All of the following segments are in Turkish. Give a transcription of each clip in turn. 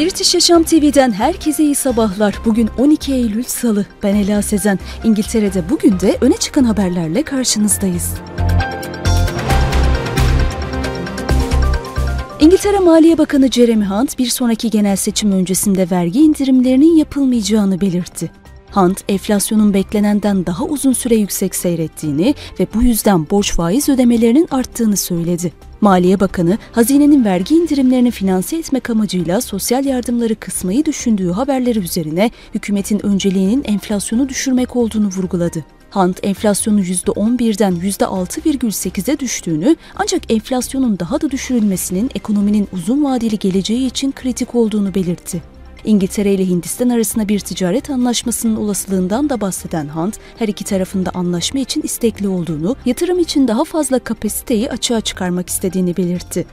British Yaşam TV'den herkese iyi sabahlar. Bugün 12 Eylül Salı. Ben Ela Sezen. İngiltere'de bugün de öne çıkan haberlerle karşınızdayız. İngiltere Maliye Bakanı Jeremy Hunt bir sonraki genel seçim öncesinde vergi indirimlerinin yapılmayacağını belirtti. Hunt, enflasyonun beklenenden daha uzun süre yüksek seyrettiğini ve bu yüzden borç faiz ödemelerinin arttığını söyledi. Maliye Bakanı, hazinenin vergi indirimlerini finanse etmek amacıyla sosyal yardımları kısmayı düşündüğü haberleri üzerine hükümetin önceliğinin enflasyonu düşürmek olduğunu vurguladı. Hunt enflasyonu %11'den %6,8'e düştüğünü ancak enflasyonun daha da düşürülmesinin ekonominin uzun vadeli geleceği için kritik olduğunu belirtti. İngiltere ile Hindistan arasında bir ticaret anlaşmasının olasılığından da bahseden Hunt, her iki tarafında anlaşma için istekli olduğunu, yatırım için daha fazla kapasiteyi açığa çıkarmak istediğini belirtti.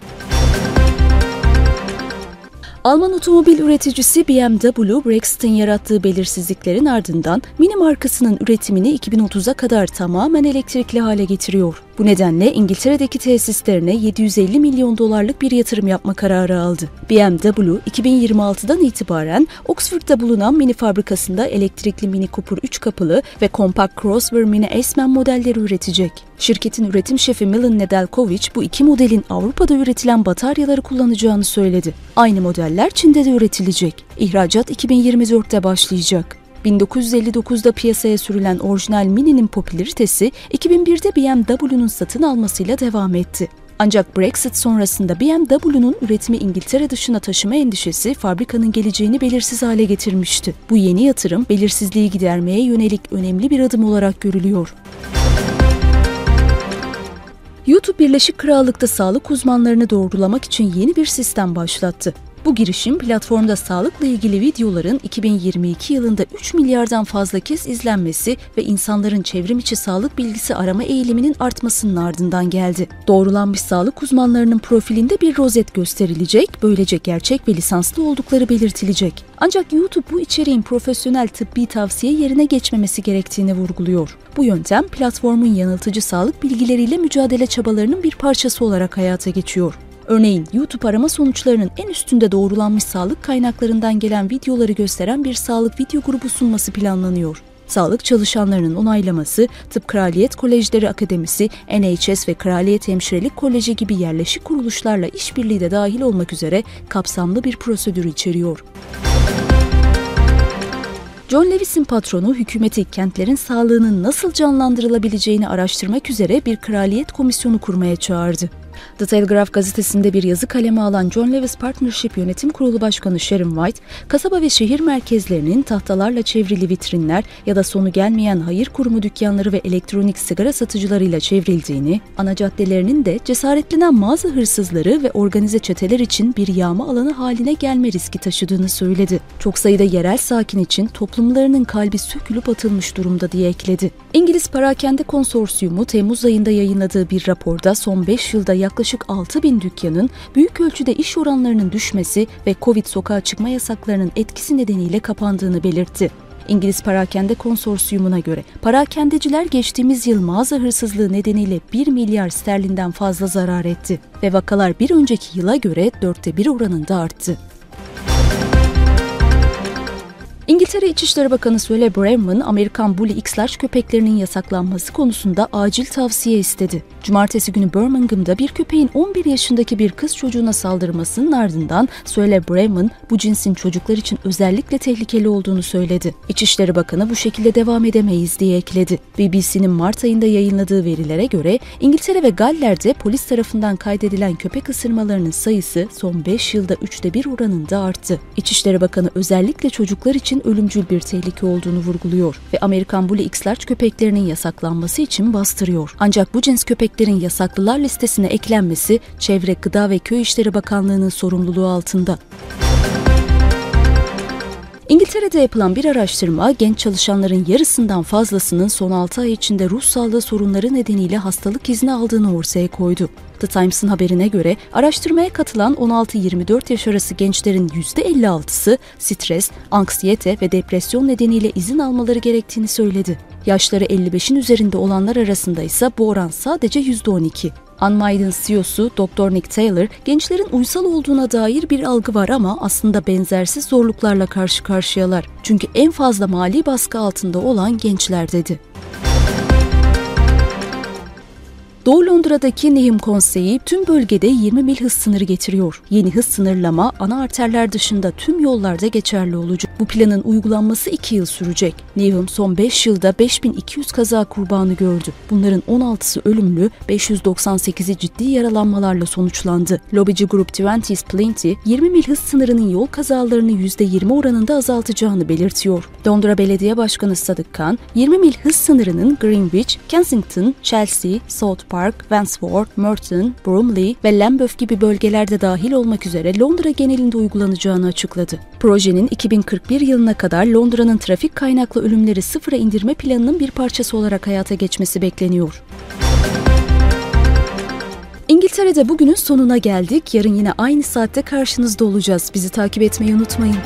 Alman otomobil üreticisi BMW, Brexit'in yarattığı belirsizliklerin ardından Mini markasının üretimini 2030'a kadar tamamen elektrikli hale getiriyor. Bu nedenle İngiltere'deki tesislerine 750 milyon dolarlık bir yatırım yapma kararı aldı. BMW 2026'dan itibaren Oxford'da bulunan mini fabrikasında elektrikli Mini Cooper 3 kapılı ve kompakt Crossover Mini S-Man modelleri üretecek. Şirketin üretim şefi Milan Nedeljkovic bu iki modelin Avrupa'da üretilen bataryaları kullanacağını söyledi. Aynı modeller Çin'de de üretilecek. İhracat 2024'te başlayacak. 1959'da piyasaya sürülen orijinal Mini'nin popülaritesi 2001'de BMW'nun satın almasıyla devam etti. Ancak Brexit sonrasında BMW'nun üretimi İngiltere dışına taşıma endişesi fabrikanın geleceğini belirsiz hale getirmişti. Bu yeni yatırım belirsizliği gidermeye yönelik önemli bir adım olarak görülüyor. YouTube Birleşik Krallık'ta sağlık uzmanlarını doğrulamak için yeni bir sistem başlattı. Bu girişim platformda sağlıkla ilgili videoların 2022 yılında 3 milyardan fazla kez izlenmesi ve insanların çevrim içi sağlık bilgisi arama eğiliminin artmasının ardından geldi. Doğrulanmış sağlık uzmanlarının profilinde bir rozet gösterilecek, böylece gerçek ve lisanslı oldukları belirtilecek. Ancak YouTube bu içeriğin profesyonel tıbbi tavsiye yerine geçmemesi gerektiğini vurguluyor. Bu yöntem platformun yanıltıcı sağlık bilgileriyle mücadele çabalarının bir parçası olarak hayata geçiyor. Örneğin YouTube arama sonuçlarının en üstünde doğrulanmış sağlık kaynaklarından gelen videoları gösteren bir sağlık video grubu sunması planlanıyor. Sağlık çalışanlarının onaylaması, Tıp Kraliyet Kolejleri Akademisi, NHS ve Kraliyet Hemşirelik Koleji gibi yerleşik kuruluşlarla işbirliği de dahil olmak üzere kapsamlı bir prosedür içeriyor. John Lewis'in patronu hükümeti kentlerin sağlığının nasıl canlandırılabileceğini araştırmak üzere bir kraliyet komisyonu kurmaya çağırdı. The Telegraph gazetesinde bir yazı kaleme alan John Lewis Partnership Yönetim Kurulu Başkanı Sharon White, kasaba ve şehir merkezlerinin tahtalarla çevrili vitrinler ya da sonu gelmeyen hayır kurumu dükkanları ve elektronik sigara satıcılarıyla çevrildiğini, ana caddelerinin de cesaretlenen mağaza hırsızları ve organize çeteler için bir yağma alanı haline gelme riski taşıdığını söyledi. Çok sayıda yerel sakin için toplumlarının kalbi sökülüp atılmış durumda diye ekledi. İngiliz Parakende Konsorsiyumu Temmuz ayında yayınladığı bir raporda son 5 yılda yaklaşık 6 bin dükkanın büyük ölçüde iş oranlarının düşmesi ve Covid sokağa çıkma yasaklarının etkisi nedeniyle kapandığını belirtti. İngiliz Parakende Konsorsiyumu'na göre parakendeciler geçtiğimiz yıl mağaza hırsızlığı nedeniyle 1 milyar sterlinden fazla zarar etti ve vakalar bir önceki yıla göre dörtte bir oranında arttı. İngiltere İçişleri Bakanı Suelle Braverman, Amerikan Bully X-Large köpeklerinin yasaklanması konusunda acil tavsiye istedi. Cumartesi günü Birmingham'da bir köpeğin 11 yaşındaki bir kız çocuğuna saldırmasının ardından Suelle Braverman bu cinsin çocuklar için özellikle tehlikeli olduğunu söyledi. İçişleri Bakanı bu şekilde devam edemeyiz diye ekledi. BBC'nin Mart ayında yayınladığı verilere göre İngiltere ve Galler'de polis tarafından kaydedilen köpek ısırmalarının sayısı son 5 yılda 3'te 1 oranında arttı. İçişleri Bakanı özellikle çocuklar için için ölümcül bir tehlike olduğunu vurguluyor ve Amerikan Bully X-Large köpeklerinin yasaklanması için bastırıyor. Ancak bu cins köpeklerin yasaklılar listesine eklenmesi Çevre, Gıda ve Köy İşleri Bakanlığı'nın sorumluluğu altında. İngiltere'de yapılan bir araştırma genç çalışanların yarısından fazlasının son 6 ay içinde ruh sağlığı sorunları nedeniyle hastalık izni aldığını ortaya koydu. The Times'ın haberine göre araştırmaya katılan 16-24 yaş arası gençlerin %56'sı stres, anksiyete ve depresyon nedeniyle izin almaları gerektiğini söyledi. Yaşları 55'in üzerinde olanlar arasında ise bu oran sadece %12. Unmind'in CEO'su Dr. Nick Taylor, gençlerin uysal olduğuna dair bir algı var ama aslında benzersiz zorluklarla karşı karşıyalar. Çünkü en fazla mali baskı altında olan gençler dedi. Londra'daki Nehim Konseyi tüm bölgede 20 mil hız sınırı getiriyor. Yeni hız sınırlama ana arterler dışında tüm yollarda geçerli olacak. Bu planın uygulanması 2 yıl sürecek. Nehim son 5 yılda 5200 kaza kurbanı gördü. Bunların 16'sı ölümlü, 598'i ciddi yaralanmalarla sonuçlandı. Lobici grup Twenties Plenty, 20 mil hız sınırının yol kazalarını %20 oranında azaltacağını belirtiyor. Londra Belediye Başkanı Sadık Khan, 20 mil hız sınırının Greenwich, Kensington, Chelsea, South Park, Wandsworth, Merton, Bromley ve Lambeth gibi bölgelerde dahil olmak üzere Londra genelinde uygulanacağını açıkladı. Projenin 2041 yılına kadar Londra'nın trafik kaynaklı ölümleri sıfıra indirme planının bir parçası olarak hayata geçmesi bekleniyor. İngiltere'de bugünün sonuna geldik. Yarın yine aynı saatte karşınızda olacağız. Bizi takip etmeyi unutmayın.